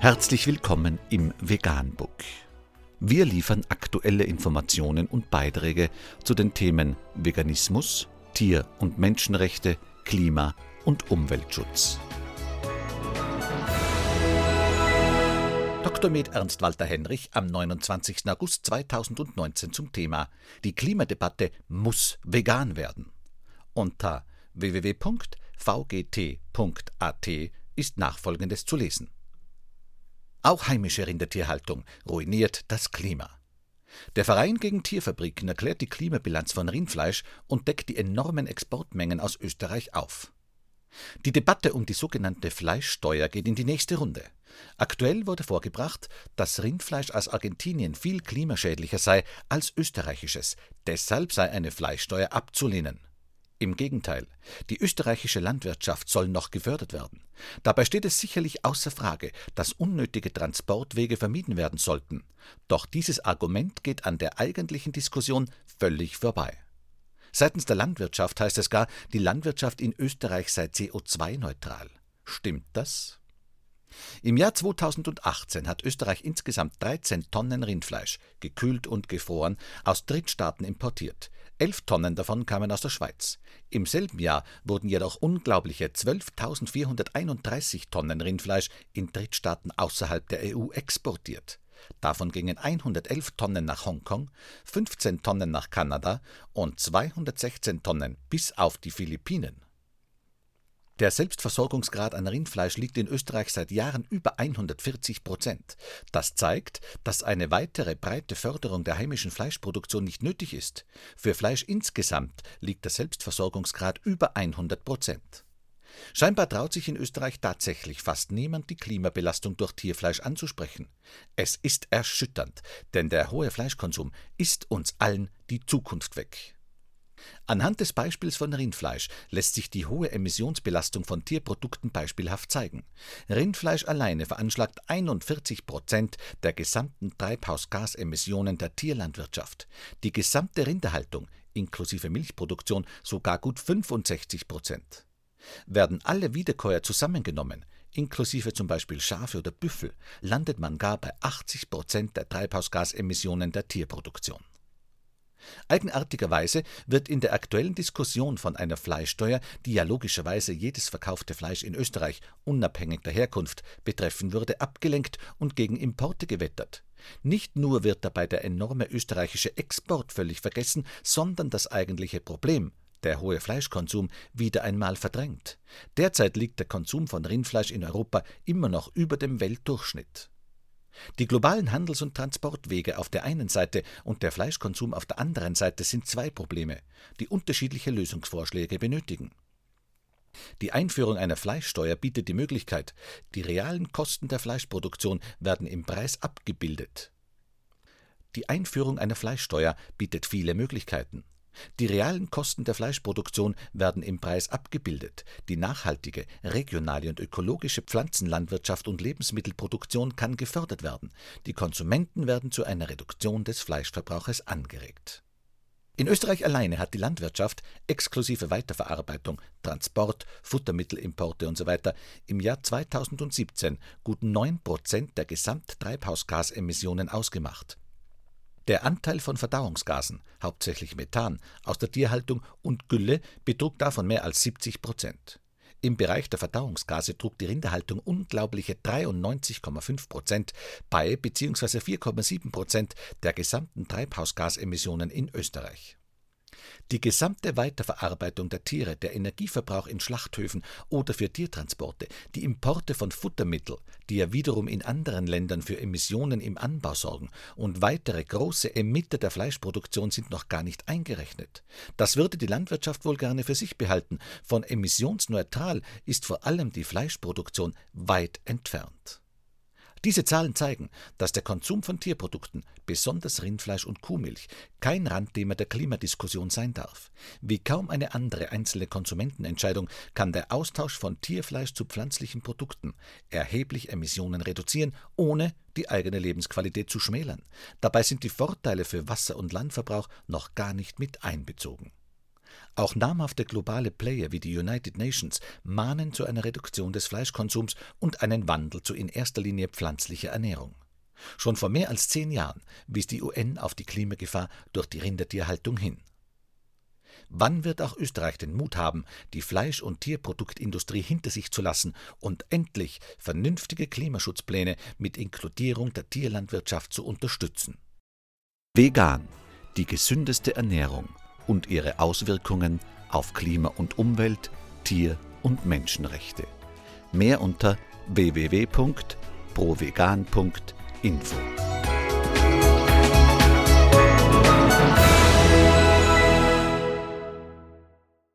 Herzlich willkommen im Veganbook. Wir liefern aktuelle Informationen und Beiträge zu den Themen Veganismus, Tier- und Menschenrechte, Klima- und Umweltschutz. Dr. Med Ernst Walter Henrich am 29. August 2019 zum Thema Die Klimadebatte muss vegan werden. Unter www.vgt.at ist nachfolgendes zu lesen. Auch heimische Rindertierhaltung ruiniert das Klima. Der Verein gegen Tierfabriken erklärt die Klimabilanz von Rindfleisch und deckt die enormen Exportmengen aus Österreich auf. Die Debatte um die sogenannte Fleischsteuer geht in die nächste Runde. Aktuell wurde vorgebracht, dass Rindfleisch aus Argentinien viel klimaschädlicher sei als österreichisches, deshalb sei eine Fleischsteuer abzulehnen. Im Gegenteil, die österreichische Landwirtschaft soll noch gefördert werden. Dabei steht es sicherlich außer Frage, dass unnötige Transportwege vermieden werden sollten. Doch dieses Argument geht an der eigentlichen Diskussion völlig vorbei. Seitens der Landwirtschaft heißt es gar, die Landwirtschaft in Österreich sei CO2-neutral. Stimmt das? Im Jahr 2018 hat Österreich insgesamt 13 Tonnen Rindfleisch, gekühlt und gefroren, aus Drittstaaten importiert. Elf Tonnen davon kamen aus der Schweiz. Im selben Jahr wurden jedoch unglaubliche 12.431 Tonnen Rindfleisch in Drittstaaten außerhalb der EU exportiert. Davon gingen 111 Tonnen nach Hongkong, 15 Tonnen nach Kanada und 216 Tonnen bis auf die Philippinen. Der Selbstversorgungsgrad an Rindfleisch liegt in Österreich seit Jahren über 140 Prozent. Das zeigt, dass eine weitere breite Förderung der heimischen Fleischproduktion nicht nötig ist. Für Fleisch insgesamt liegt der Selbstversorgungsgrad über 100 Prozent. Scheinbar traut sich in Österreich tatsächlich fast niemand, die Klimabelastung durch Tierfleisch anzusprechen. Es ist erschütternd, denn der hohe Fleischkonsum ist uns allen die Zukunft weg. Anhand des Beispiels von Rindfleisch lässt sich die hohe Emissionsbelastung von Tierprodukten beispielhaft zeigen. Rindfleisch alleine veranschlagt 41 Prozent der gesamten Treibhausgasemissionen der Tierlandwirtschaft. Die gesamte Rinderhaltung inklusive Milchproduktion sogar gut 65 Prozent. Werden alle Wiederkäuer zusammengenommen, inklusive zum Beispiel Schafe oder Büffel, landet man gar bei 80 Prozent der Treibhausgasemissionen der Tierproduktion. Eigenartigerweise wird in der aktuellen Diskussion von einer Fleischsteuer, die ja logischerweise jedes verkaufte Fleisch in Österreich, unabhängig der Herkunft, betreffen würde, abgelenkt und gegen Importe gewettert. Nicht nur wird dabei der enorme österreichische Export völlig vergessen, sondern das eigentliche Problem, der hohe Fleischkonsum, wieder einmal verdrängt. Derzeit liegt der Konsum von Rindfleisch in Europa immer noch über dem Weltdurchschnitt. Die globalen Handels- und Transportwege auf der einen Seite und der Fleischkonsum auf der anderen Seite sind zwei Probleme, die unterschiedliche Lösungsvorschläge benötigen. Die Einführung einer Fleischsteuer bietet die Möglichkeit, die realen Kosten der Fleischproduktion werden im Preis abgebildet. Die Einführung einer Fleischsteuer bietet viele Möglichkeiten. Die realen Kosten der Fleischproduktion werden im Preis abgebildet. Die nachhaltige, regionale und ökologische Pflanzenlandwirtschaft und Lebensmittelproduktion kann gefördert werden. Die Konsumenten werden zu einer Reduktion des Fleischverbrauches angeregt. In Österreich alleine hat die Landwirtschaft exklusive Weiterverarbeitung, Transport, Futtermittelimporte usw. So im Jahr 2017 gut 9 Prozent der Gesamttreibhausgasemissionen ausgemacht. Der Anteil von Verdauungsgasen, hauptsächlich Methan, aus der Tierhaltung und Gülle betrug davon mehr als 70 Prozent. Im Bereich der Verdauungsgase trug die Rinderhaltung unglaubliche 93,5 Prozent bei bzw. 4,7 Prozent der gesamten Treibhausgasemissionen in Österreich. Die gesamte Weiterverarbeitung der Tiere, der Energieverbrauch in Schlachthöfen oder für Tiertransporte, die Importe von Futtermitteln, die ja wiederum in anderen Ländern für Emissionen im Anbau sorgen, und weitere große Emitter der Fleischproduktion sind noch gar nicht eingerechnet. Das würde die Landwirtschaft wohl gerne für sich behalten. Von emissionsneutral ist vor allem die Fleischproduktion weit entfernt. Diese Zahlen zeigen, dass der Konsum von Tierprodukten, besonders Rindfleisch und Kuhmilch, kein Randthema der Klimadiskussion sein darf. Wie kaum eine andere einzelne Konsumentenentscheidung kann der Austausch von Tierfleisch zu pflanzlichen Produkten erheblich Emissionen reduzieren, ohne die eigene Lebensqualität zu schmälern. Dabei sind die Vorteile für Wasser- und Landverbrauch noch gar nicht mit einbezogen. Auch namhafte globale Player wie die United Nations mahnen zu einer Reduktion des Fleischkonsums und einen Wandel zu in erster Linie pflanzlicher Ernährung. Schon vor mehr als zehn Jahren wies die UN auf die Klimagefahr durch die Rindertierhaltung hin. Wann wird auch Österreich den Mut haben, die Fleisch- und Tierproduktindustrie hinter sich zu lassen und endlich vernünftige Klimaschutzpläne mit Inkludierung der Tierlandwirtschaft zu unterstützen? Vegan, die gesündeste Ernährung und ihre Auswirkungen auf Klima und Umwelt, Tier- und Menschenrechte. Mehr unter www.provegan.info.